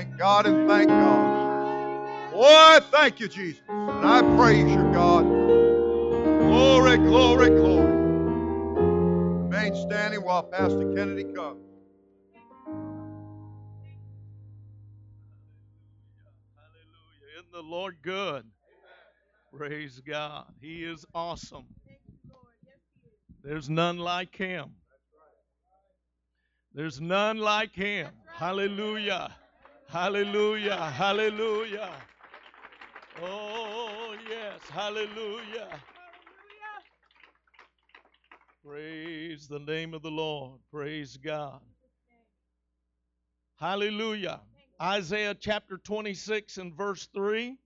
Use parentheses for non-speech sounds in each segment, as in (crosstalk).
Thank God and thank God. Boy, thank you, Jesus. And I praise you, God. Glory, glory, glory. Remain standing while Pastor Kennedy comes. The Lord good? Praise God. He is awesome. There's none like him. There's none like him. Hallelujah. Hallelujah. Hallelujah. Oh, yes. Hallelujah. Praise the name of the Lord. Praise God. Hallelujah. Isaiah chapter 26 and verse 3.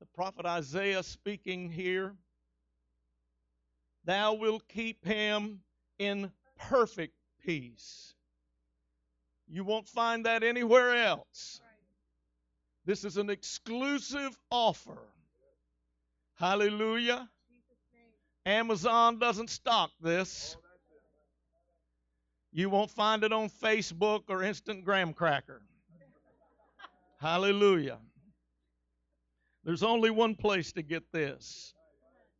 The prophet Isaiah speaking here. Thou wilt keep him in perfect peace. You won't find that anywhere else. This is an exclusive offer. Hallelujah. Amazon doesn't stock this. You won't find it on Facebook or Instant Graham Cracker. Hallelujah. There's only one place to get this.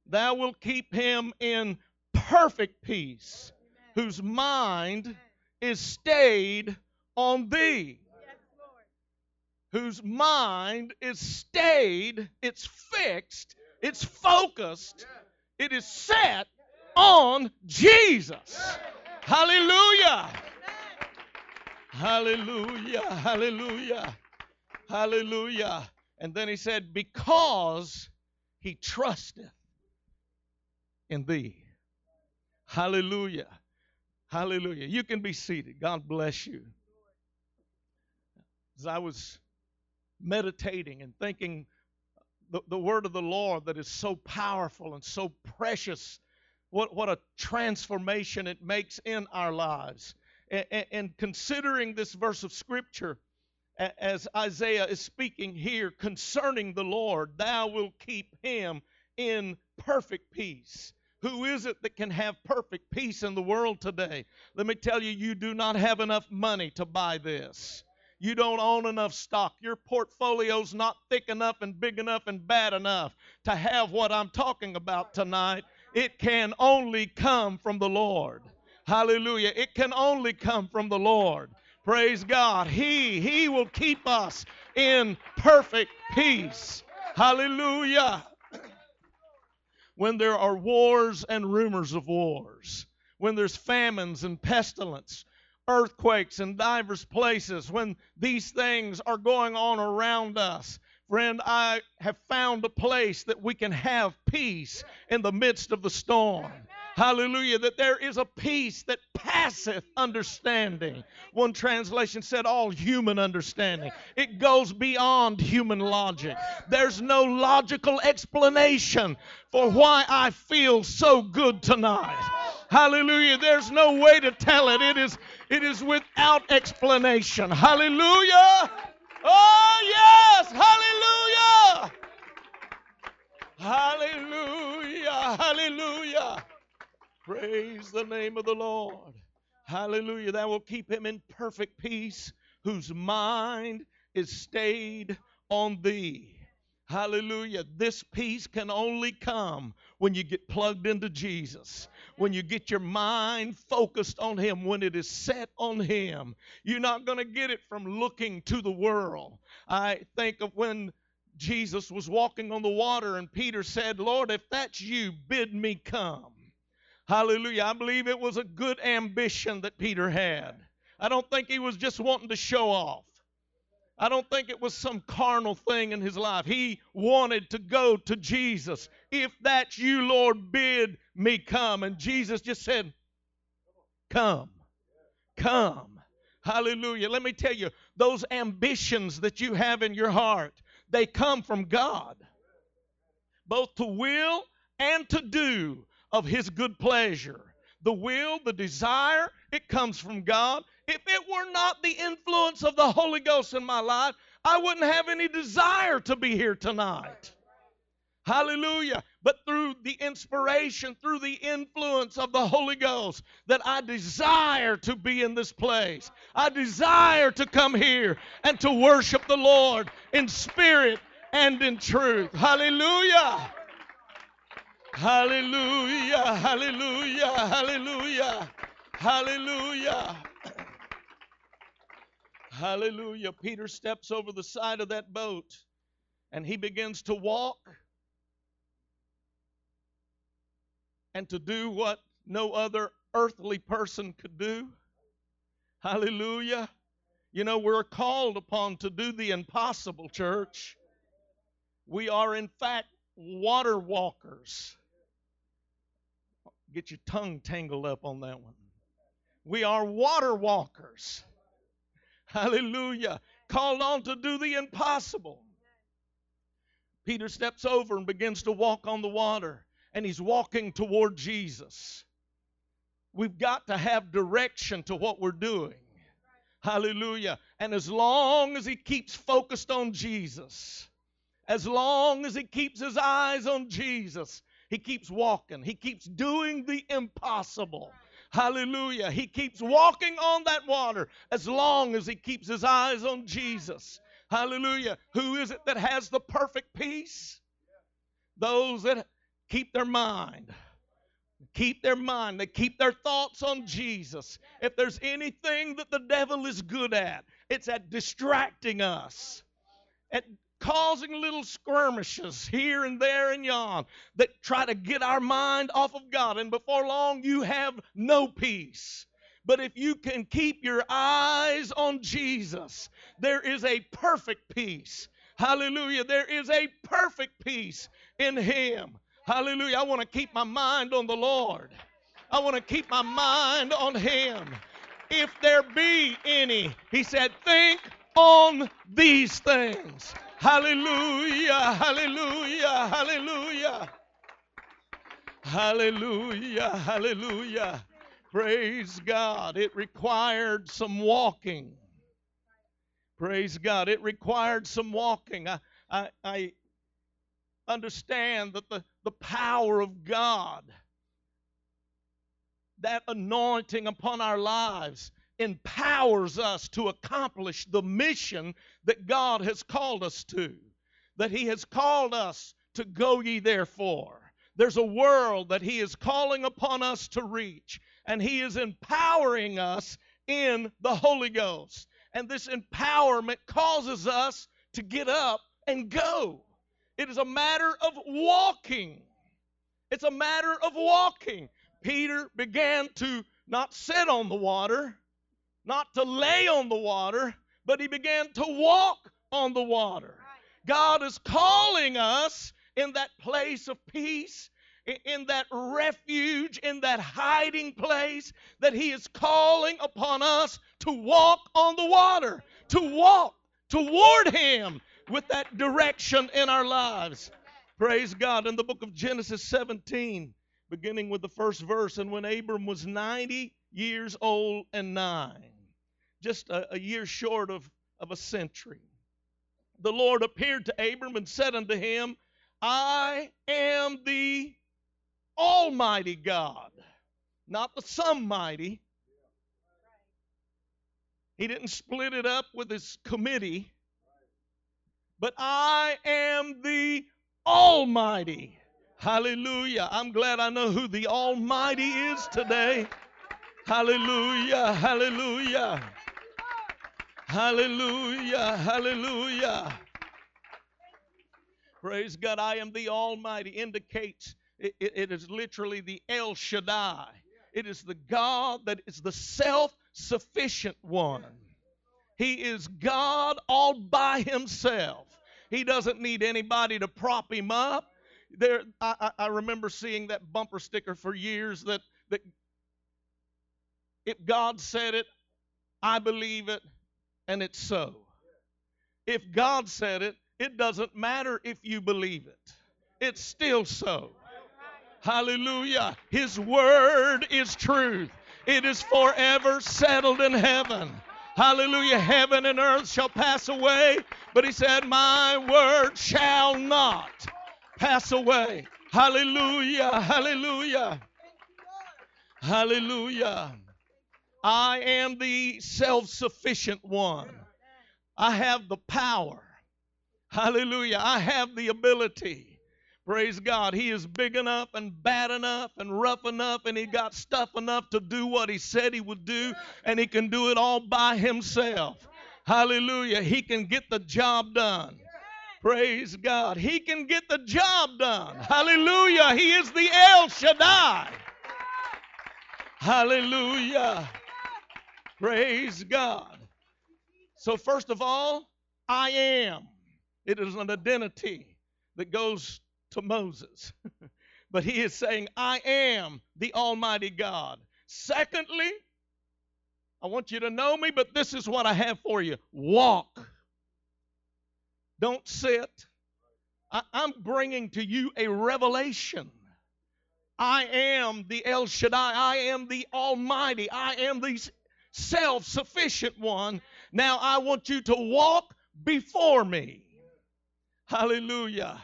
Thou wilt keep him in perfect peace, whose mind is stayed on thee. Whose mind is stayed, it's fixed, it's focused, it is set on Jesus. Hallelujah. Hallelujah. Hallelujah. Hallelujah. And then he said, Because he trusteth in thee. Hallelujah. Hallelujah. You can be seated. God bless you. As I was meditating and thinking the, the word of the Lord that is so powerful and so precious, what, what a transformation it makes in our lives. And, and considering this verse of Scripture, as Isaiah is speaking here concerning the Lord, thou wilt keep him in perfect peace. Who is it that can have perfect peace in the world today? Let me tell you, you do not have enough money to buy this. You don't own enough stock. Your portfolio's not thick enough and big enough and bad enough to have what I'm talking about tonight. It can only come from the Lord. Hallelujah. It can only come from the Lord. Praise God. He he will keep us in perfect peace. Hallelujah when there are wars and rumors of wars, when there's famines and pestilence, earthquakes in divers places, when these things are going on around us. Friend, I have found a place that we can have peace in the midst of the storm. Hallelujah. That there is a peace that passeth understanding. One translation said all human understanding. It goes beyond human logic. There's no logical explanation for why I feel so good tonight. Hallelujah. There's no way to tell it. It is it is without explanation. Hallelujah. Oh yes. Hallelujah. Hallelujah. Hallelujah. Praise the name of the Lord. Hallelujah. That will keep him in perfect peace, whose mind is stayed on thee. Hallelujah. This peace can only come when you get plugged into Jesus, when you get your mind focused on Him, when it is set on Him. You're not going to get it from looking to the world. I think of when Jesus was walking on the water and Peter said, Lord, if that's you, bid me come. Hallelujah. I believe it was a good ambition that Peter had. I don't think he was just wanting to show off. I don't think it was some carnal thing in his life. He wanted to go to Jesus. If that's you, Lord, bid me come. And Jesus just said, Come. Come. Hallelujah. Let me tell you, those ambitions that you have in your heart, they come from God. Both to will and to do of His good pleasure. The will, the desire, it comes from God. If it were not the influence of the Holy Ghost in my life, I wouldn't have any desire to be here tonight. Hallelujah. but through the inspiration, through the influence of the Holy Ghost, that I desire to be in this place. I desire to come here and to worship the Lord in spirit and in truth. Hallelujah. Hallelujah. Hallelujah. Hallelujah. Hallelujah. Hallelujah. Peter steps over the side of that boat and he begins to walk and to do what no other earthly person could do. Hallelujah. You know, we're called upon to do the impossible, church. We are, in fact, water walkers. Get your tongue tangled up on that one. We are water walkers. Hallelujah. Called on to do the impossible. Peter steps over and begins to walk on the water, and he's walking toward Jesus. We've got to have direction to what we're doing. Hallelujah. And as long as he keeps focused on Jesus, as long as he keeps his eyes on Jesus, he keeps walking. He keeps doing the impossible. Hallelujah. He keeps walking on that water as long as he keeps his eyes on Jesus. Hallelujah. Who is it that has the perfect peace? Those that keep their mind. Keep their mind. They keep their thoughts on Jesus. If there's anything that the devil is good at, it's at distracting us, at causing little skirmishes here and there and yon that try to get our mind off of God. And before long, you have no peace. But if you can keep your eyes on Jesus, there is a perfect peace. Hallelujah. There is a perfect peace in Him. Hallelujah. I want to keep my mind on the Lord. I want to keep my mind on Him. If there be any, He said, think on these things. Hallelujah, hallelujah, hallelujah. Hallelujah, hallelujah. Praise God. It required some walking. Praise God. It required some walking. I, I, I understand that the, the power of God, that anointing upon our lives, empowers us to accomplish the mission that God has called us to, that He has called us to go ye therefore. There's a world that He is calling upon us to reach, and He is empowering us in the Holy Ghost. And this empowerment causes us to get up and go. It is a matter of walking. It's a matter of walking. Peter began to not sit on the water, not to lay on the water, but he began to walk on the water. God is calling us in that place of peace, in that refuge, in that hiding place, that He is calling upon us to walk on the water, to walk toward Him with that direction in our lives. Praise God. In the book of Genesis 17, beginning with the first verse, and when Abram was 90 years old and nine, just a, a year short of, of a century. The Lord appeared to Abram and said unto him, I am the Almighty God, not the some mighty. He didn't split it up with his committee, but I am the Almighty. Hallelujah. I'm glad I know who the Almighty is today. Hallelujah. Hallelujah. Hallelujah. Hallelujah. Praise God. I am the Almighty indicates it, it, it is literally the El Shaddai. It is the God that is the self sufficient one. He is God all by himself. He doesn't need anybody to prop him up. There, I, I remember seeing that bumper sticker for years that, that if God said it, I believe it, and it's so. If God said it, it doesn't matter if you believe it, it's still so. Hallelujah. His word is truth, it is forever settled in heaven. Hallelujah. Heaven and earth shall pass away, but he said, My word shall not pass away. Hallelujah. Hallelujah. Hallelujah. I am the self sufficient one. I have the power. Hallelujah. I have the ability. Praise God. He is big enough and bad enough and rough enough, and he got stuff enough to do what he said he would do, and he can do it all by himself. Hallelujah. He can get the job done. Praise God. He can get the job done. Hallelujah. He is the El Shaddai. Hallelujah. Praise God. So, first of all, I am. It is an identity that goes to Moses. (laughs) but he is saying, I am the Almighty God. Secondly, I want you to know me, but this is what I have for you walk. Don't sit. I, am bringing to you a revelation. I am the El Shaddai. I am the Almighty. I am the self sufficient one. Now I want you to walk before me. Hallelujah.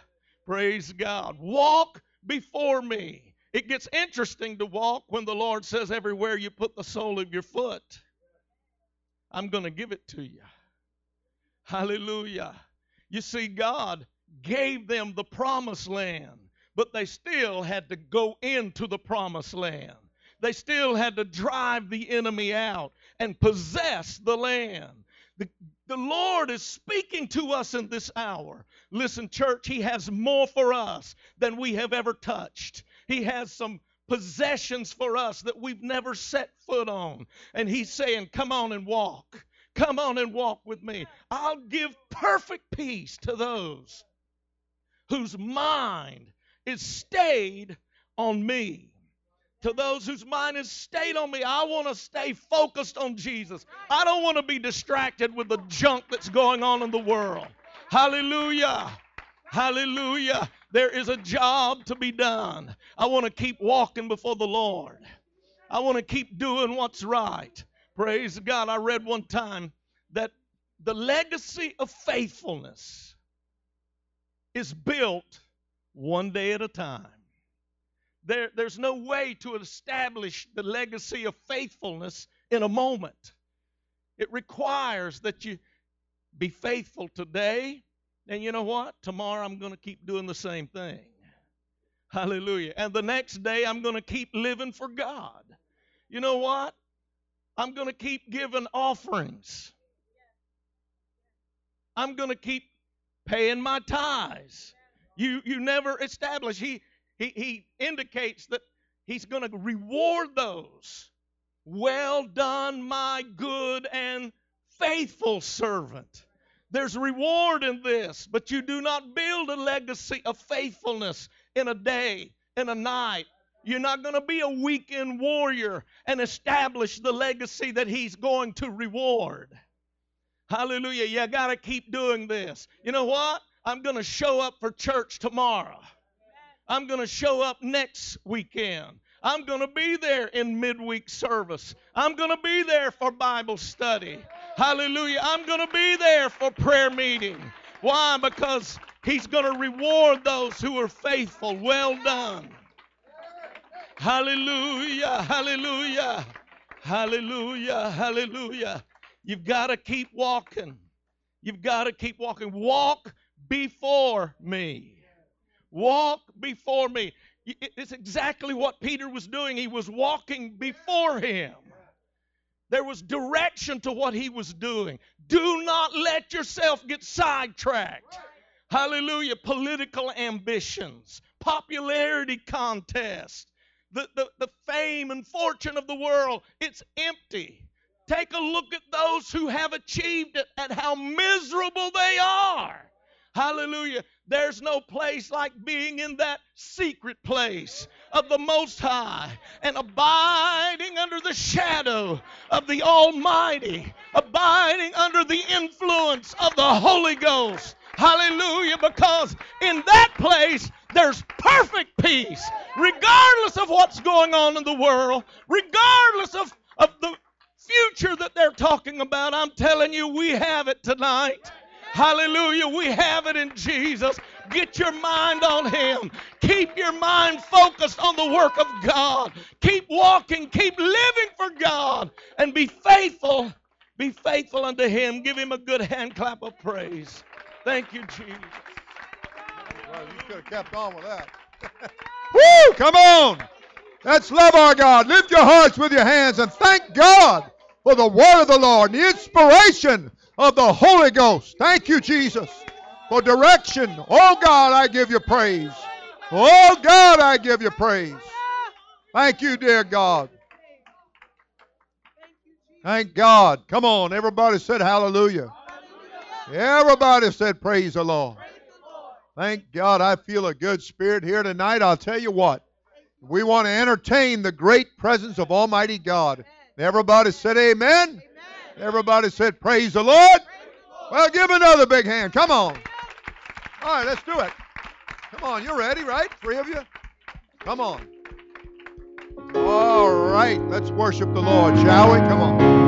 Praise God. Walk before me. It gets interesting to walk when the Lord says, Everywhere you put the sole of your foot, I'm going to give it to you. Hallelujah. You see, God gave them the promised land, but they still had to go into the promised land. They still had to drive the enemy out and possess the land. The, the Lord is speaking to us in this hour. Listen, church, He has more for us than we have ever touched. He has some possessions for us that we've never set foot on. And He's saying, Come on and walk. Come on and walk with me. I'll give perfect peace to those whose mind is stayed on me. To those whose mind is stayed on me, I want to stay focused on Jesus. I don't want to be distracted with the junk that's going on in the world. Hallelujah. Hallelujah. There is a job to be done. I want to keep walking before the Lord. I want to keep doing what's right. Praise God. I read one time that the legacy of faithfulness is built one day at a time. There, there's no way to establish the legacy of faithfulness in a moment. It requires that you be faithful today, and you know what? Tomorrow I'm going to keep doing the same thing. Hallelujah. And the next day I'm going to keep living for God. You know what? I'm going to keep giving offerings. I'm going to keep paying my tithes. You you never establish. He he, he indicates that he's going to reward those. Well done, my good and faithful servant. There's reward in this, but you do not build a legacy of faithfulness in a day, in a night. You're not going to be a weekend warrior and establish the legacy that he's going to reward. Hallelujah. You got to keep doing this. You know what? I'm going to show up for church tomorrow. I'm going to show up next weekend. I'm going to be there in midweek service. I'm going to be there for Bible study. Hallelujah. I'm going to be there for prayer meeting. Why? Because He's going to reward those who are faithful. Well done. Hallelujah. Hallelujah. Hallelujah. Hallelujah. You've got to keep walking. You've got to keep walking. Walk before me. Walk before me. It's exactly what Peter was doing. He was walking before him. There was direction to what he was doing. Do not let yourself get sidetracked. Hallelujah. Political ambitions, popularity contests, the, the, the fame and fortune of the world. It's empty. Take a look at those who have achieved it and how miserable they are. Hallelujah. There's no place like being in that secret place of the Most High and abiding under the shadow of the Almighty, abiding under the influence of the Holy Ghost. Hallelujah. Because in that place, there's perfect peace, regardless of what's going on in the world, regardless of, of the future that they're talking about. I'm telling you, we have it tonight. Hallelujah. We have it in Jesus. Get your mind on Him. Keep your mind focused on the work of God. Keep walking, keep living for God, and be faithful. Be faithful unto Him. Give Him a good hand clap of praise. Thank you, Jesus. Well, you could have kept on with that. (laughs) Woo! Come on! Let's love our God. Lift your hearts with your hands and thank God for the word of the Lord, and the inspiration of the Holy Ghost. Thank you, Jesus, for direction. Oh God, I give you praise. Oh God, I give you praise. Thank you, dear God. Thank God. Come on, everybody said hallelujah. Everybody said praise the Lord. Thank God I feel a good spirit here tonight. I'll tell you what. We want to entertain the great presence of Almighty God. Everybody said amen. Everybody said praise the Lord. Well, give another big hand. Come on. All right, let's do it. Come on, you're ready, right? Three of you? Come on. All right, let's worship the Lord, shall we? Come on.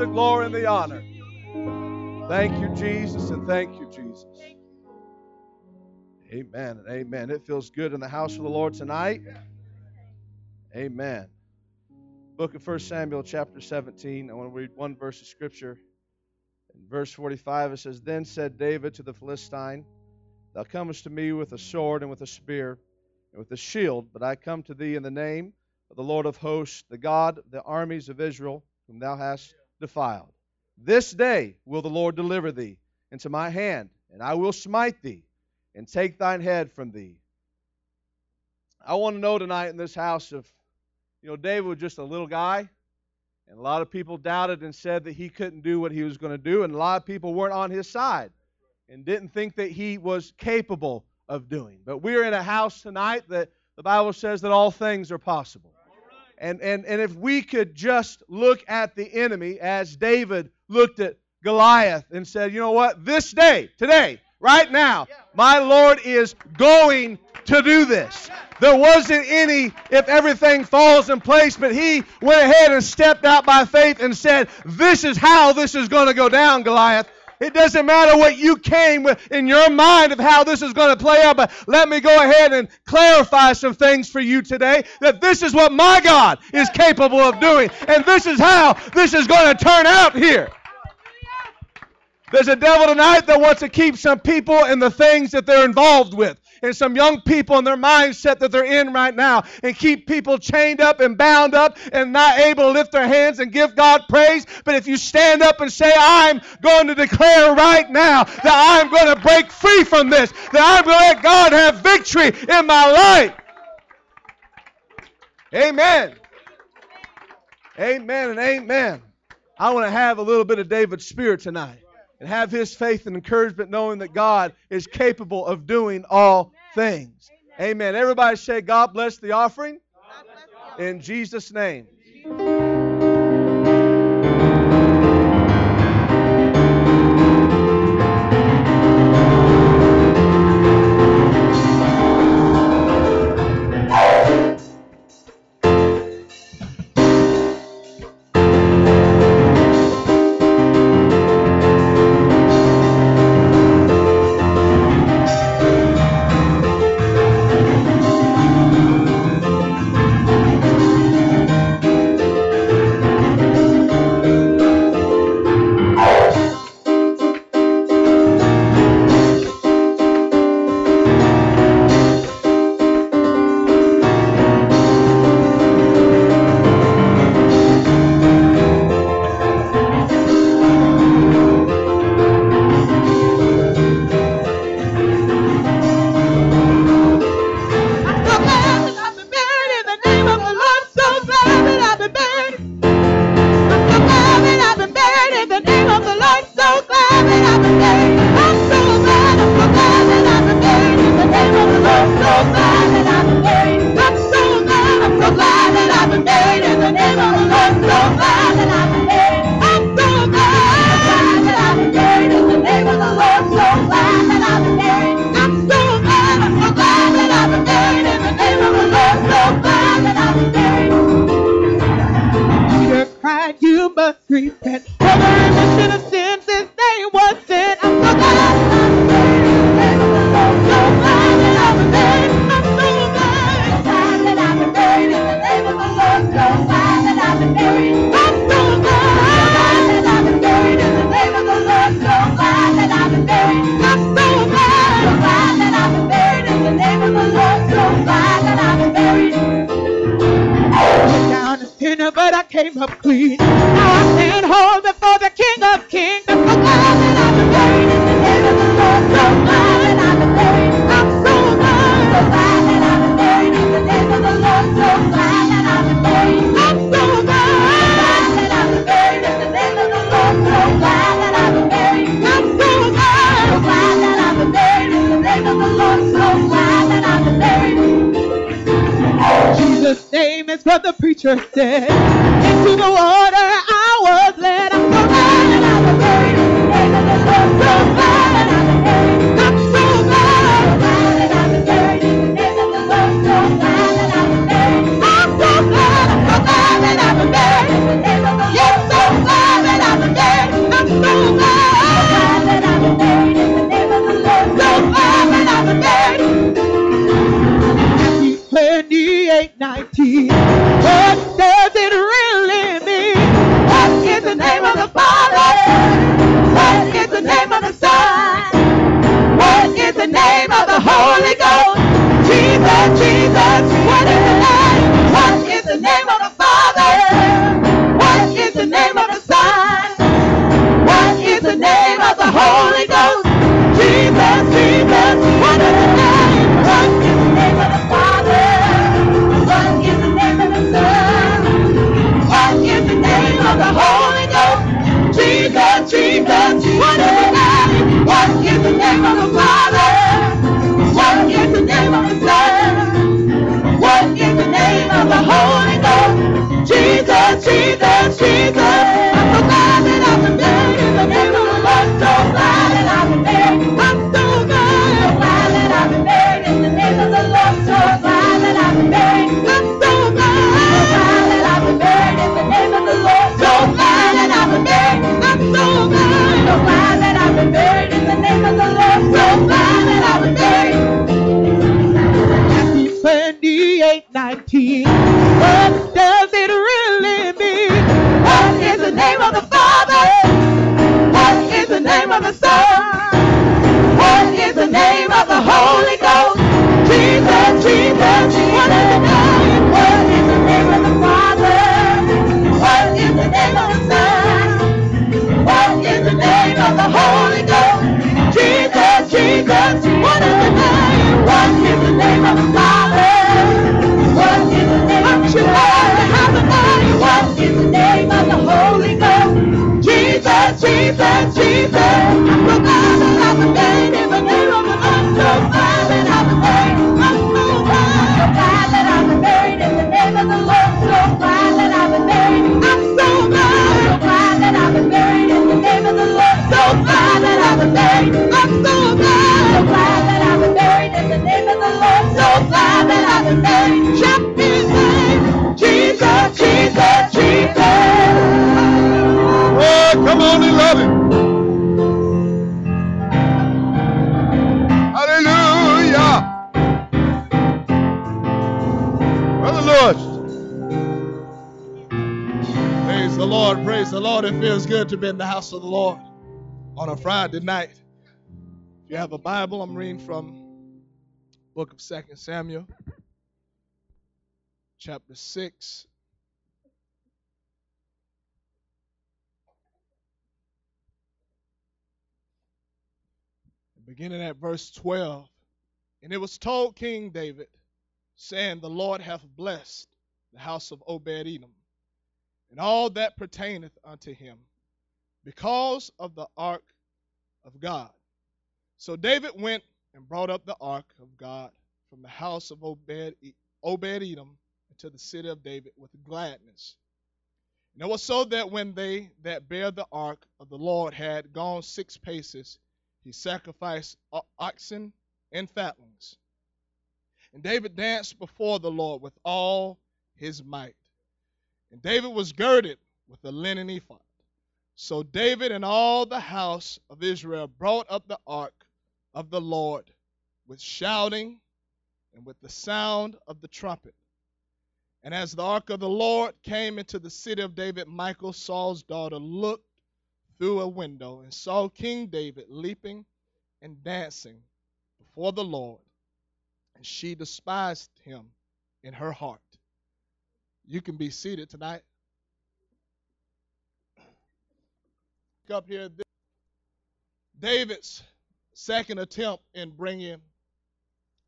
The glory, and the honor. Thank you, Jesus, and thank you, Jesus. Amen and amen. It feels good in the house of the Lord tonight. Amen. Book of 1 Samuel, chapter 17. I want to read one verse of scripture. In verse 45, it says, Then said David to the Philistine, Thou comest to me with a sword and with a spear and with a shield, but I come to thee in the name of the Lord of hosts, the God of the armies of Israel, whom thou hast defiled. This day will the Lord deliver thee into my hand, and I will smite thee and take thine head from thee. I want to know tonight in this house if, you know, David was just a little guy, and a lot of people doubted and said that he couldn't do what he was going to do, and a lot of people weren't on his side and didn't think that he was capable of doing. But we're in a house tonight that the Bible says that all things are possible. And, and, and if we could just look at the enemy as David looked at Goliath and said, you know what, this day, today, right now, my Lord is going to do this. There wasn't any if everything falls in place, but he went ahead and stepped out by faith and said, This is how this is going to go down, Goliath. It doesn't matter what you came with in your mind of how this is going to play out, but let me go ahead and clarify some things for you today that this is what my God is capable of doing, and this is how this is going to turn out here. There's a devil tonight that wants to keep some people in the things that they're involved with and some young people in their mindset that they're in right now and keep people chained up and bound up and not able to lift their hands and give God praise. But if you stand up and say, I'm going to declare right now that I'm going to break free from this, that I'm going to let God have victory in my life. Amen. Amen and amen. I want to have a little bit of David's spirit tonight and have his faith and encouragement knowing that God is capable of doing all things. Amen. Everybody say, God bless the offering. In Jesus' name. the Jesus' name is what the preacher said. Into the water. House of the Lord on a Friday night. If you have a Bible, I'm reading from book of Second Samuel, chapter 6. Beginning at verse 12. And it was told King David, saying, The Lord hath blessed the house of Obed Edom and all that pertaineth unto him, because of the ark of God. So David went and brought up the ark of God from the house of Obed, Obed Edom into the city of David with gladness. And it was so that when they that bare the ark of the Lord had gone six paces, he sacrificed oxen and fatlings. And David danced before the Lord with all his might. And David was girded with a linen ephod. So David and all the house of Israel brought up the ark of the Lord with shouting and with the sound of the trumpet. And as the ark of the Lord came into the city of David, Michal, Saul's daughter, looked through a window and saw King David leaping and dancing before the Lord. And she despised him in her heart. You can be seated tonight. Up here, David's second attempt in bringing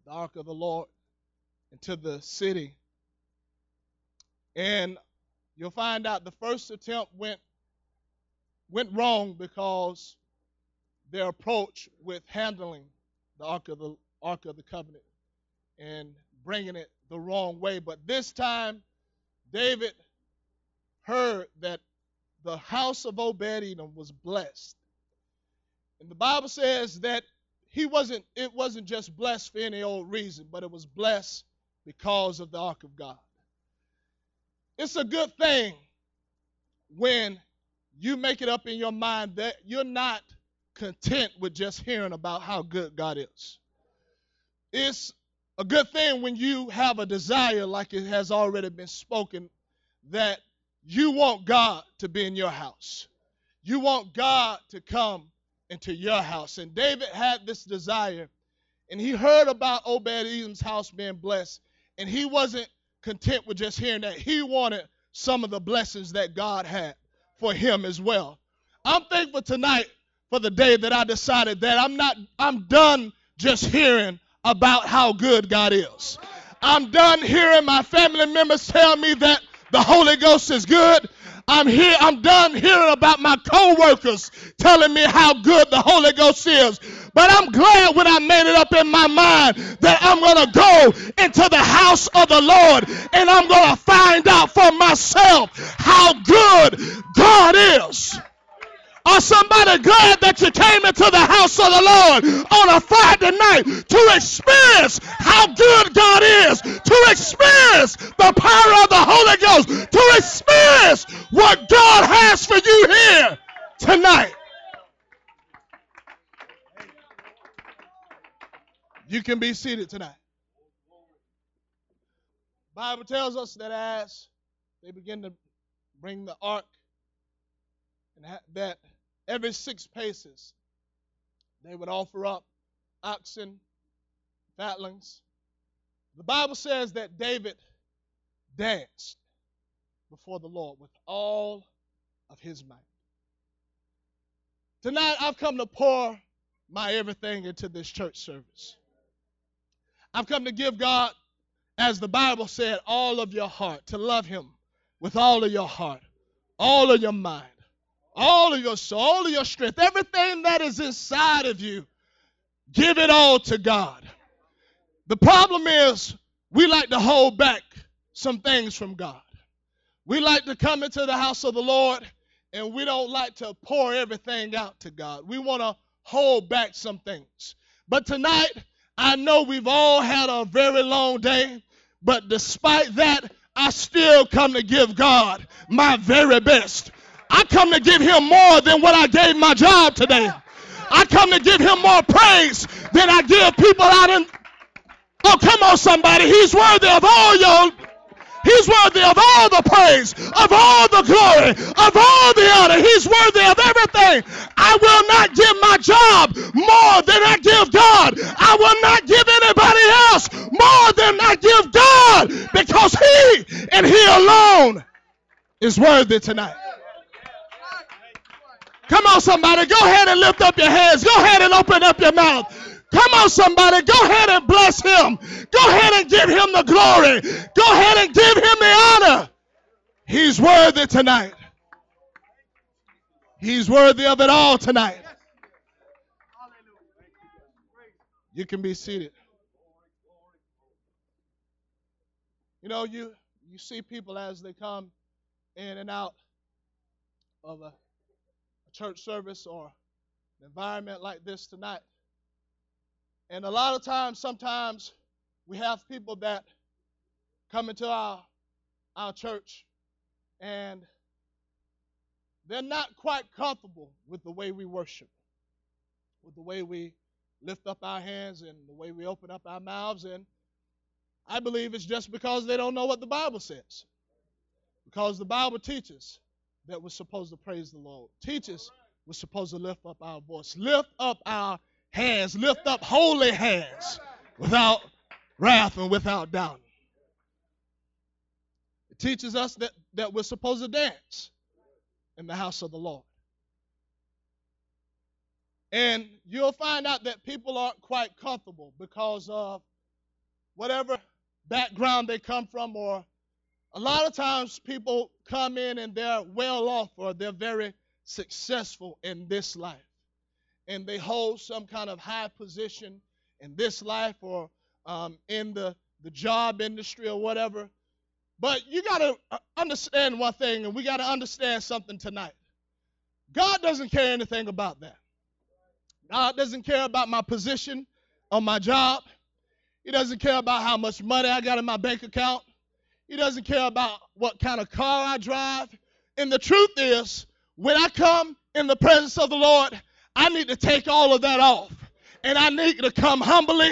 the ark of the Lord into the city. And you'll find out the first attempt went went wrong because their approach with handling the ark of the ark of the covenant and bringing it the wrong way. But this time, David heard that the house of Obed Edom was blessed. And the Bible says that he wasn't, it wasn't just blessed for any old reason, but it was blessed because of the ark of God. It's a good thing when you make it up in your mind that you're not content with just hearing about how good God is. It's a good thing when you have a desire, like it has already been spoken, that you want God to be in your house. You want God to come into your house. And David had this desire, and he heard about Obed Edom's house being blessed, and he wasn't content with just hearing that. He wanted some of the blessings that God had for him as well. I'm thankful tonight for the day that I decided that I'm not I'm done just hearing about how good God is. I'm done hearing my family members tell me that the Holy Ghost is good. I'm here, I'm done hearing about my co-workers telling me how good the Holy Ghost is. But I'm glad when I made it up in my mind that I'm going to go into the house of the Lord and I'm going to find out for myself how good God is. Are somebody glad that you came into the house of the Lord on a Friday night to experience how good God is, to experience the power of the Holy Ghost, to experience what God has for you here tonight? You can be seated tonight. Bible tells us that as they begin to bring the ark and that every six paces they would offer up oxen, fatlings. The Bible says that David danced before the Lord with all of his might. Tonight I've come to pour my everything into this church service. I've come to give God, as the Bible said, all of your heart, to love Him with all of your heart, all of your mind, all of your soul, all of your strength, everything that is inside of you. Give it all to God. The problem is we like to hold back some things from God. We like to come into the house of the Lord and we don't like to pour everything out to God. We want to hold back some things. But tonight, I know we've all had a very long day, but despite that, I still come to give God my very best. I come to give him more than what I gave my job today. I come to give him more praise than I give people out in. Oh, come on, somebody. He's worthy of all your He's worthy of all the praise, of all the glory, of all the honor. He's worthy of everything. I will not give my job more than I give God. I will not give anybody else more than I give God because He and He alone is worthy tonight. Come on, somebody. Go ahead and lift up your hands. Go ahead and open up your mouth. Come on, somebody. Go ahead and bless him. Go ahead and give him the glory. Go ahead and give him the honor. He's worthy tonight. He's worthy of it all tonight. You can be seated. You know, you you see people as they come in and out of a, church service or an environment like this tonight. And a lot of times, sometimes we have people that come into our our church and they're not quite comfortable with the way we worship, with the way we lift up our hands and the way we open up our mouths. And I believe it's just because they don't know what the Bible says. Because the Bible teaches that we're supposed to praise the Lord, teaches we're supposed to lift up our voice, lift up our hands, lift up holy hands without wrath and without doubt. It teaches us that, that we're supposed to dance in the house of the Lord. And you'll find out that people aren't quite comfortable because of whatever background they come from, or a lot of times people come in and they're well off or they're very successful in this life and they hold some kind of high position in this life or um, in the, the job industry or whatever. But you got to uh, understand one thing, and we got to understand something tonight. God doesn't care anything about that. God doesn't care about my position on my job. He doesn't care about how much money I got in my bank account. He doesn't care about what kind of car I drive. And the truth is, when I come in the presence of the Lord, I need to take all of that off. And I need to come humbly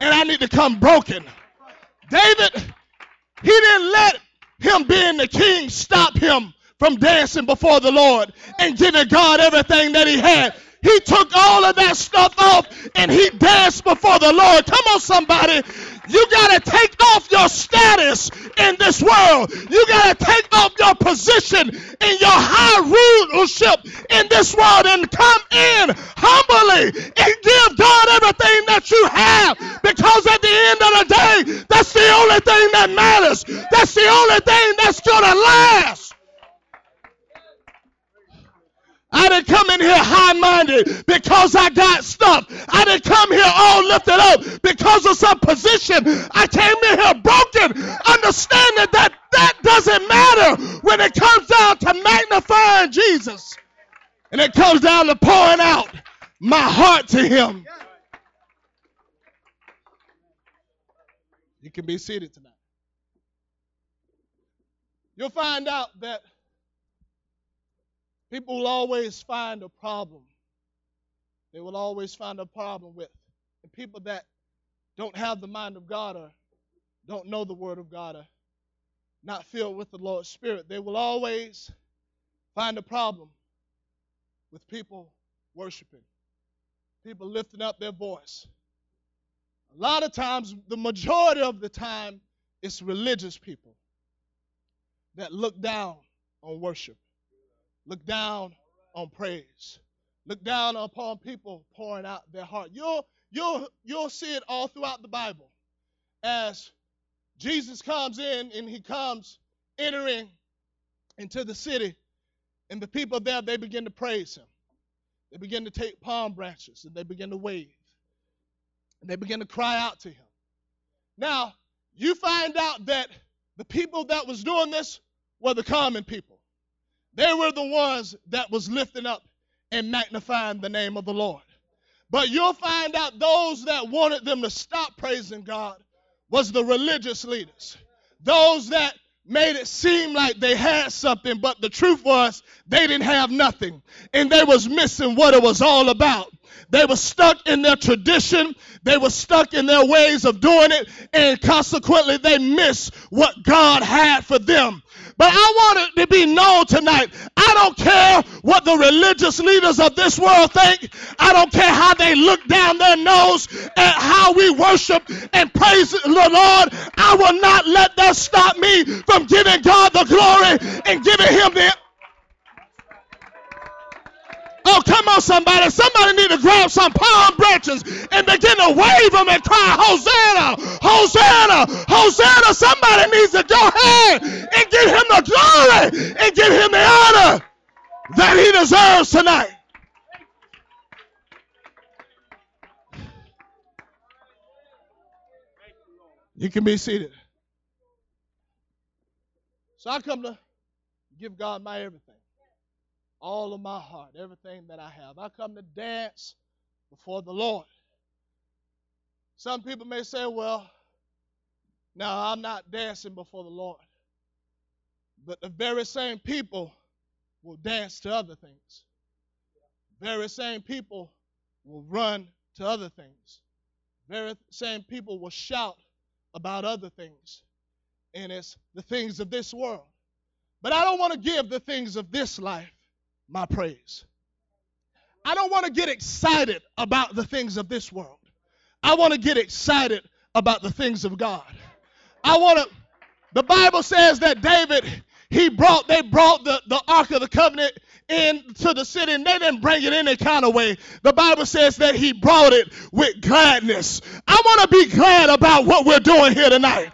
and I need to come broken. David, he didn't let him being the king stop him from dancing before the Lord and giving God everything that he had. He took all of that stuff off and he danced before the Lord. Come on, somebody. You got to take off your status in this world. You got to take off your position in your high rulership in this world and come in humbly and give God everything that you have because at the end of the day, that's the only thing that matters. That's the only thing that's going to last. I didn't come in here high minded because I got stuff. I didn't come here all lifted up because of some position. I came in here broken, understanding that that doesn't matter when it comes down to magnifying Jesus. And it comes down to pouring out my heart to Him. You can be seated tonight. You'll find out that People will always find a problem. They will always find a problem with and people that don't have the mind of God or don't know the Word of God or not filled with the Lord's Spirit. They will always find a problem with people worshiping, people lifting up their voice. A lot of times, the majority of the time, it's religious people that look down on worship. Look down on praise. Look down upon people pouring out their heart. You'll, you'll, you'll see it all throughout the Bible. As Jesus comes in and he comes entering into the city, and the people there, they begin to praise him. They begin to take palm branches and they begin to wave. And they begin to cry out to him. Now, you find out that the people that was doing this were the common people. They were the ones that was lifting up and magnifying the name of the Lord. But you'll find out those that wanted them to stop praising God was the religious leaders. Those that made it seem like they had something, but the truth was they didn't have nothing. And they was missing what it was all about. They were stuck in their tradition. They were stuck in their ways of doing it. And consequently, they missed what God had for them. But I want it to be known tonight. I don't care what the religious leaders of this world think. I don't care how they look down their nose at how we worship and praise the Lord. I will not let that stop me from giving God the glory and giving Him the Oh, come on, somebody. Somebody need to grab some palm branches and begin to wave them and cry, Hosanna, Hosanna, Hosanna. Somebody needs to go ahead and give him the glory and give him the honor that he deserves tonight. You can be seated. So I come to give God my everything all of my heart, everything that I have. I come to dance before the Lord. Some people may say, well, no, I'm not dancing before the Lord. But the very same people will dance to other things. Very same people will run to other things. Very same people will shout about other things. And it's the things of this world. But I don't want to give the things of this life my praise. I don't want to get excited about the things of this world. I want to get excited about the things of God. I want to, the Bible says that David, he brought, they brought the, the Ark of the Covenant into the city and they didn't bring it any kind of way. The Bible says that he brought it with gladness. I want to be glad about what we're doing here tonight.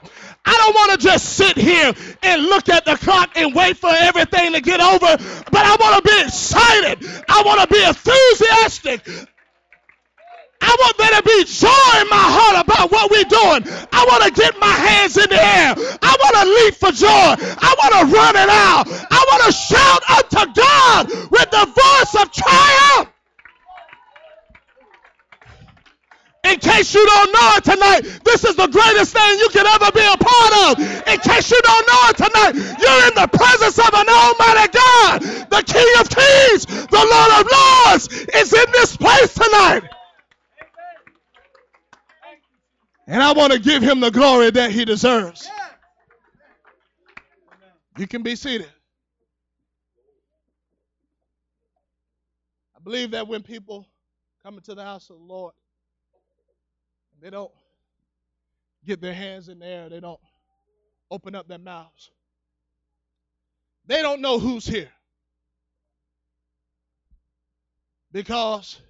I don't want to just sit here and look at the clock and wait for everything to get over, but I want to be excited. I want to be enthusiastic. I want there to be joy in my heart about what we're doing. I want to get my hands in the air. I want to leap for joy. I want to run it out. I want to shout unto God with the voice of triumph. In case you don't know it tonight, this is the greatest thing you can ever be a part of. In case you don't know it tonight, you're in the presence of an almighty God. The King of Kings, the Lord of Lords is in this place tonight. And I want to give him the glory that he deserves. You can be seated. I believe that when people come into the house of the Lord, they don't get their hands in the air. They don't open up their mouths. They don't know who's here. Because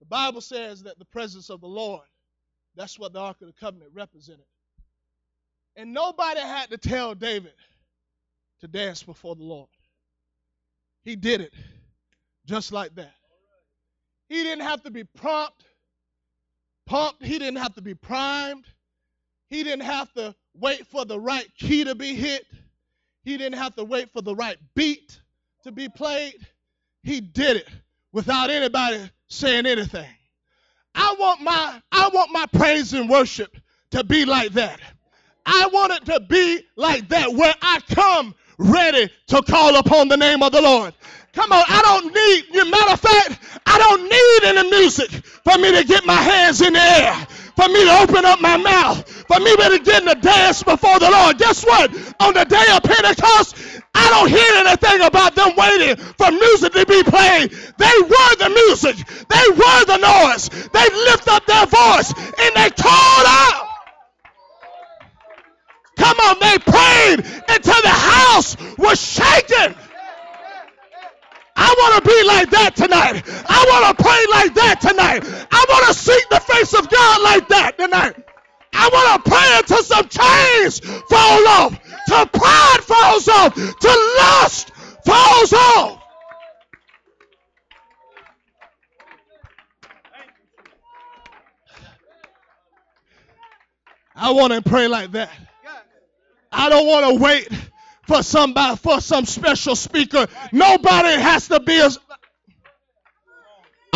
the Bible says that the presence of the Lord, that's what the Ark of the Covenant represented. And nobody had to tell David to dance before the Lord. He did it just like that. He didn't have to be prompt, pumped. He didn't have to be primed. He didn't have to wait for the right key to be hit. He didn't have to wait for the right beat to be played. He did it without anybody saying anything. I want my I want my praise and worship to be like that. I want it to be like that where I come ready to call upon the name of the Lord. Come on, I don't need, you matter of fact, I don't need any music for me to get my hands in the air for me to open up my mouth, for me to begin to dance before the Lord. Guess what? On the day of Pentecost, I don't hear anything about them waiting for music to be played. They were the music, they were the noise. They lift up their voice and they called out. Come on, they prayed until the house was shaken. I want to be like that tonight. I want to pray like that tonight. I want to seek the face of God like that tonight. I want to pray until some chains fall off, till pride falls off, till lust falls off. I want to pray like that. I don't want to wait for somebody for some special speaker. Nobody has to be as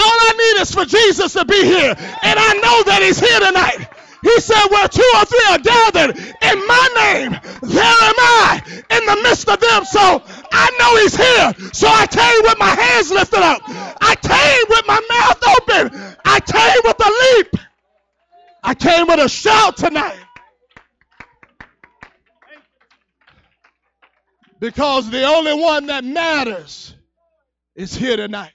all I need is for Jesus to be here. And I know that he's here tonight. He said, Where two or three are gathered in my name, there am I in the midst of them. So I know he's here. So I came with my hands lifted up. I came with my mouth open. I came with a leap. I came with a shout tonight. Because the only one that matters is here tonight.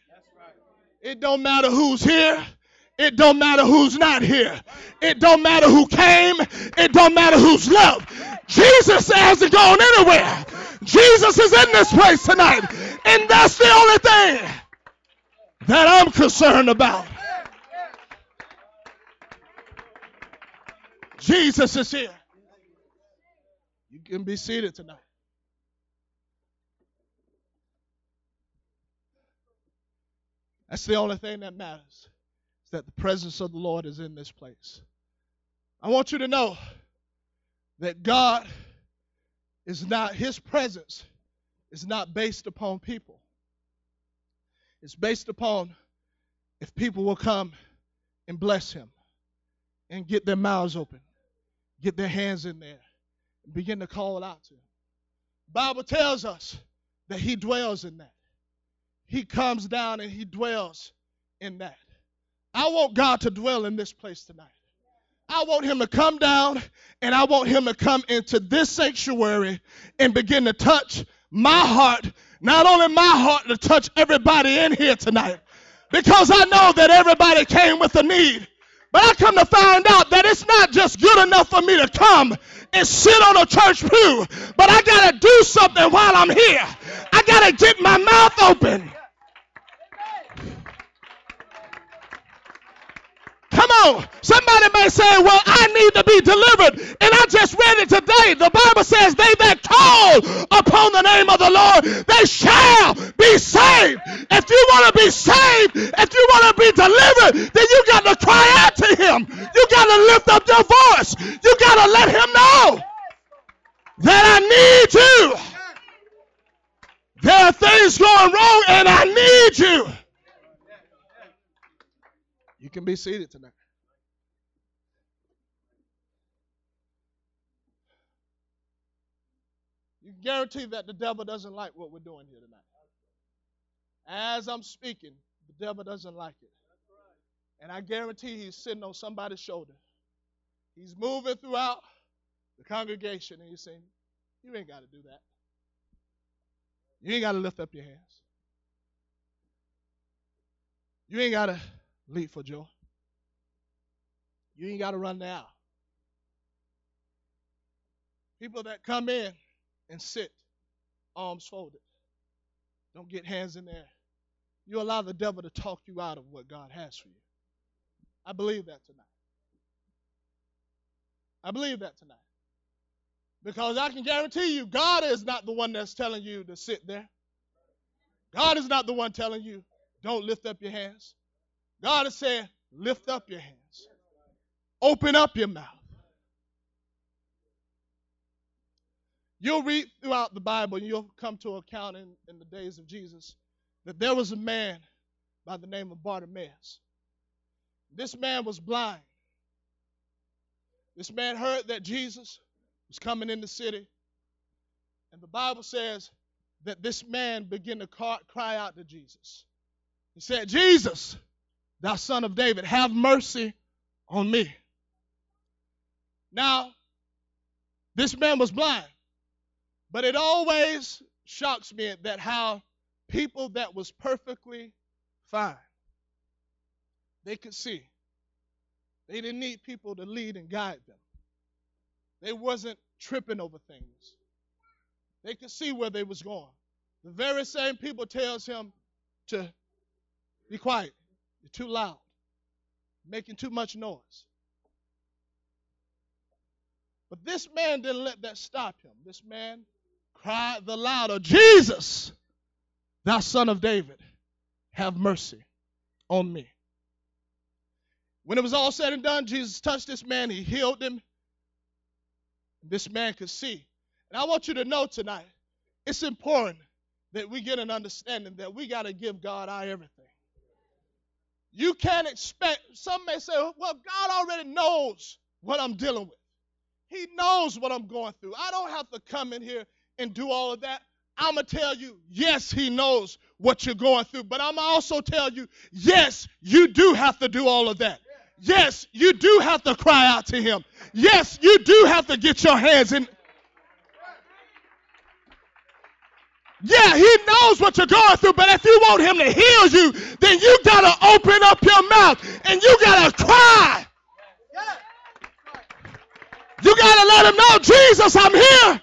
It don't matter who's here. It don't matter who's not here. It don't matter who came. It don't matter who's left. Jesus hasn't gone anywhere. Jesus is in this place tonight. And that's the only thing that I'm concerned about. Jesus is here. You can be seated tonight. That's the only thing that matters. Is that the presence of the Lord is in this place. I want you to know that God is not his presence is not based upon people. It's based upon if people will come and bless him and get their mouths open, get their hands in there, and begin to call out to him. Bible tells us that he dwells in that he comes down and he dwells in that. I want God to dwell in this place tonight. I want him to come down and I want him to come into this sanctuary and begin to touch my heart. Not only my heart, to touch everybody in here tonight. Because I know that everybody came with a need. But I come to find out that it's not just good enough for me to come and sit on a church pew, but I got to do something while I'm here. I got to get my mouth open. Somebody may say, Well, I need to be delivered. And I just read it today. The Bible says, They that call upon the name of the Lord, they shall be saved. If you want to be saved, if you want to be delivered, then you got to cry out to Him. You got to lift up your voice. You got to let Him know that I need you. There are things going wrong, and I need you. You can be seated tonight. Guarantee that the devil doesn't like what we're doing here tonight. As I'm speaking, the devil doesn't like it. And I guarantee he's sitting on somebody's shoulder. He's moving throughout the congregation and he's saying, You ain't got to do that. You ain't got to lift up your hands. You ain't got to leap for joy. You ain't got to run now. People that come in and sit, arms folded. Don't get hands in there. You allow the devil to talk you out of what God has for you. I believe that tonight. I believe that tonight. Because I can guarantee you, God is not the one that's telling you to sit there. God is not the one telling you, don't lift up your hands. God is saying, lift up your hands. Open up your mouth. You'll read throughout the Bible and you'll come to account in, in the days of Jesus that there was a man by the name of Bartimaeus. This man was blind. This man heard that Jesus was coming in the city. And the Bible says that this man began to cry out to Jesus. He said, Jesus, thou son of David, have mercy on me. Now, this man was blind, but it always shocks me that how people that was perfectly fine, they could see. They didn't need people to lead and guide them. They wasn't tripping over things. They could see where they was going. The very same people tells him to be quiet. You're too loud. Making too much noise. But this man didn't let that stop him. This man cried the louder, Jesus, thou son of David, have mercy on me. When it was all said and done, Jesus touched this man, he healed him. This man could see. And I want you to know tonight, it's important that we get an understanding that we got to give God our everything. You can't expect, some may say, well, God already knows what I'm dealing with. He knows what I'm going through. I don't have to come in here and do all of that. I'm going to tell you, yes, He knows what you're going through. But I'm also tell you, yes, you do have to do all of that. Yes, you do have to cry out to Him. Yes, you do have to get your hands in. Yeah, he knows what you're going through, but if you want him to heal you, then you got to open up your mouth and you got to cry. You got to let him know, Jesus, I'm here.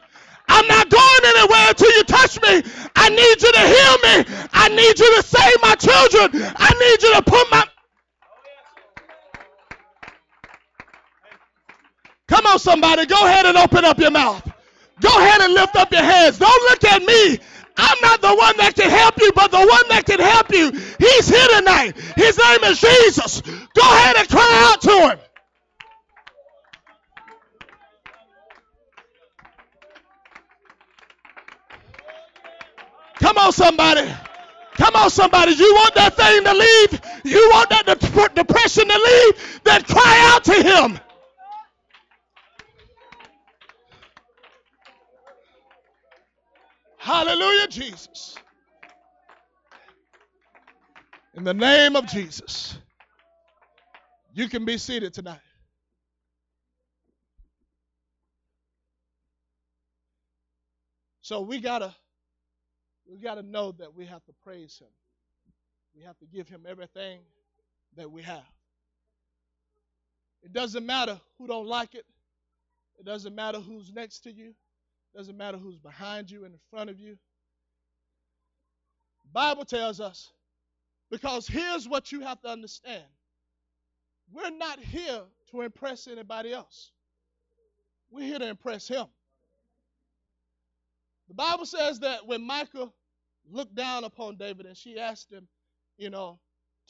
I'm not going anywhere until you touch me. I need you to heal me. I need you to save my children. I need you to put my. Come on, somebody. Go ahead and open up your mouth. Go ahead and lift up your hands. Don't look at me. I'm not the one that can help you, but the one that can help you, he's here tonight. His name is Jesus. Go ahead and cry out to him. Come on, somebody. Come on, somebody. You want that thing to leave? You want that depression to leave? Then cry out to him. Hallelujah, Jesus. In the name of Jesus, you can be seated tonight. So we gotta we gotta know that we have to praise him. We have to give him everything that we have. It doesn't matter who don't like it. It doesn't matter who's next to you. It Doesn't matter who's behind you and in front of you. Bible tells us because here's what you have to understand. We're not here to impress anybody else. We're here to impress him. The Bible says that when Michal looked down upon David and she asked him, you know,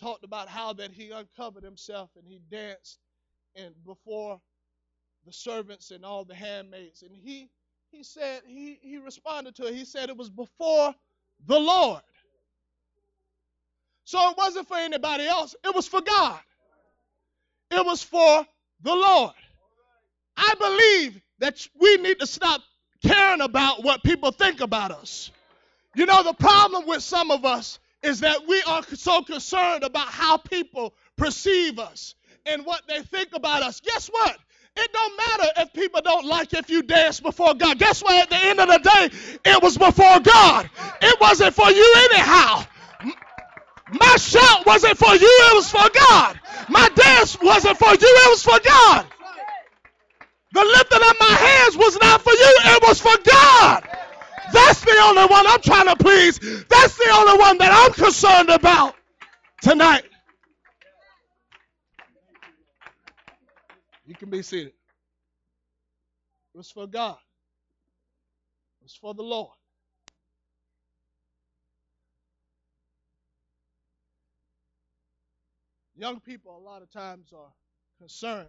talked about how that he uncovered himself and he danced and before the servants and all the handmaids and he he said, he, he responded to it. He said it was before the Lord. So it wasn't for anybody else, it was for God. It was for the Lord. I believe that we need to stop caring about what people think about us. You know, the problem with some of us is that we are so concerned about how people perceive us and what they think about us. Guess what? It don't matter if people don't like if you dance before God. Guess what? At the end of the day, it was before God. It wasn't for you anyhow. My shout wasn't for you, it was for God. My dance wasn't for you, it was for God. The lifting of my hands was not for you, it was for God. That's the only one I'm trying to please. That's the only one that I'm concerned about tonight. You can be seated. It was for God. It was for the Lord. Young people, a lot of times, are concerned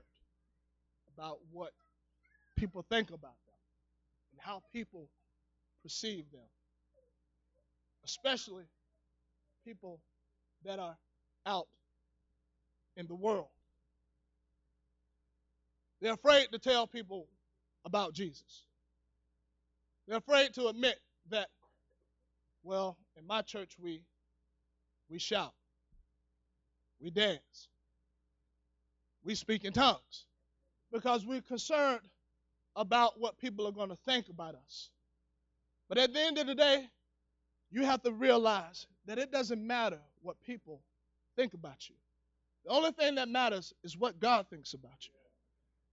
about what people think about them and how people perceive them, especially people that are out in the world. They're afraid to tell people about Jesus. They're afraid to admit that, well, in my church we we shout, we dance, we speak in tongues, because we're concerned about what people are going to think about us. But at the end of the day, you have to realize that it doesn't matter what people think about you. The only thing that matters is what God thinks about you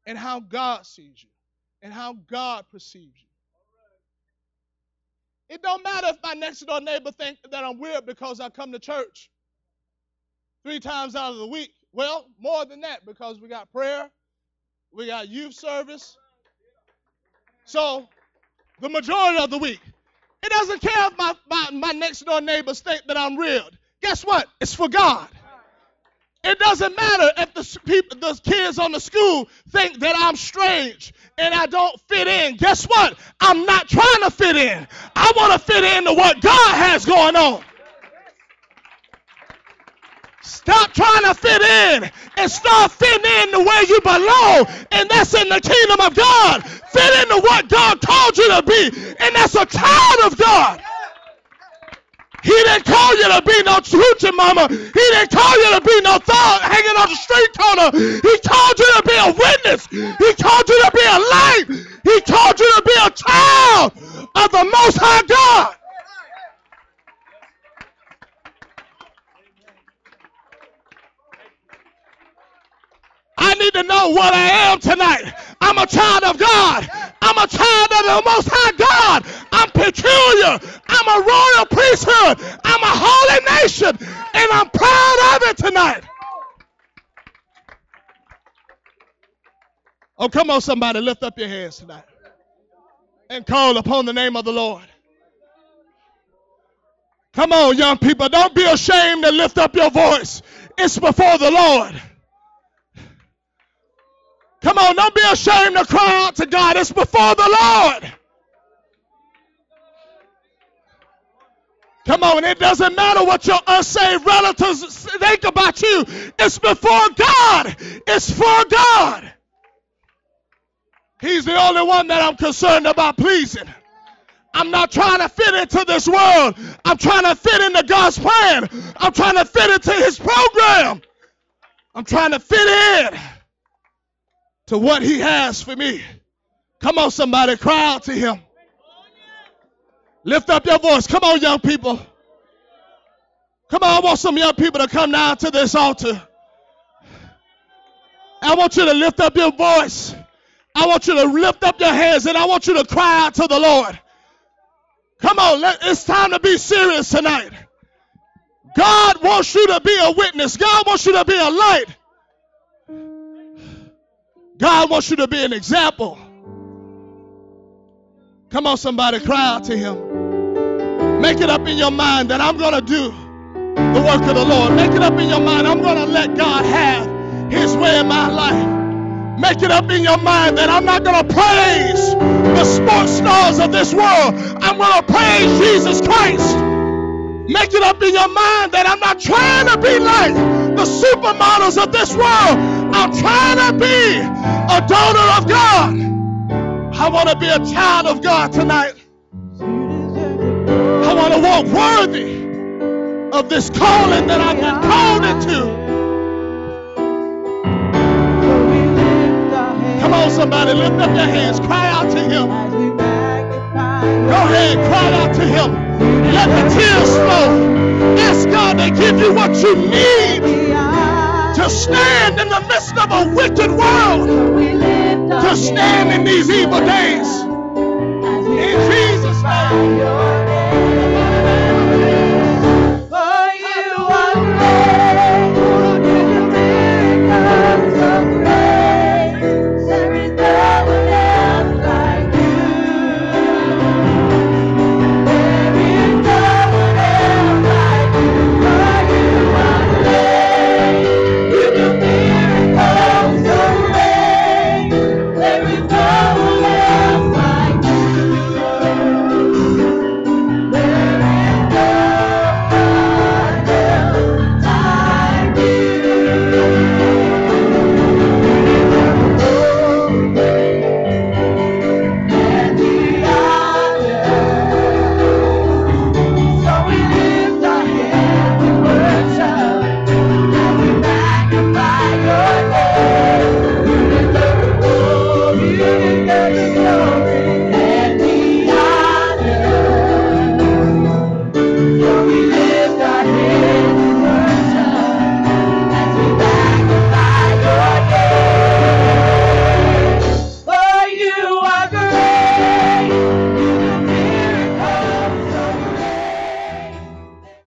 and how God sees you and how God perceives you. It don't matter if my next door neighbor think that I'm weird because I come to church three times out of the week. Well, more than that because we got prayer, we got youth service. So, the majority of the week, it doesn't care if my, my, my next door neighbors think that I'm weird. Guess what? It's for God. It doesn't matter if the people, the kids on the school think that I'm strange and I don't fit in. Guess what? I'm not trying to fit in. I want to fit into what God has going on. Stop trying to fit in and start fitting in the way you belong, and that's in the kingdom of God. Fit into what God called you to be, and that's a child of God. He didn't call you to be no hoochie mama. He didn't call you to be no thug hanging on the street corner. He called you to be a witness. He called you to be a light. He called you to be a child of the Most High God. Need to know what I am tonight. I'm a child of God. I'm a child of the Most High God. I'm peculiar. I'm a royal priesthood. I'm a holy nation. And I'm proud of it tonight. Oh, come on, somebody. Lift up your hands tonight and call upon the name of the Lord. Come on, young people. Don't be ashamed to lift up your voice. It's before the Lord. Come on, don't be ashamed to cry out to God. It's before the Lord. Come on, it doesn't matter what your unsaved relatives think about you. It's before God. It's for God. He's the only one that I'm concerned about pleasing. I'm not trying to fit into this world. I'm trying to fit into God's plan. I'm trying to fit into His program. I'm trying to fit in to what He has for me. Come on, somebody, cry out to Him. Lift up your voice. Come on, young people. Come on, I want some young people to come down to this altar. I want you to lift up your voice. I want you to lift up your hands and I want you to cry out to the Lord. Come on, it's time to be serious tonight. God wants you to be a witness. God wants you to be a light. God wants you to be an example. Come on, somebody, cry out to Him. Make it up in your mind that I'm going to do the work of the Lord. Make it up in your mind I'm going to let God have His way in my life. Make it up in your mind that I'm not going to praise the sports stars of this world. I'm going to praise Jesus Christ. Make it up in your mind that I'm not trying to be like the supermodels of this world. I'm trying to be a daughter of God. I want to be a child of God tonight. I want to walk worthy of this calling that I've been called into. Come on, somebody, lift up your hands. Cry out to Him. Go ahead, cry out to Him. Let the tears flow. Ask God to give you what you need to stand in the midst of a wicked world. to stand in these evil days. In Jesus' name.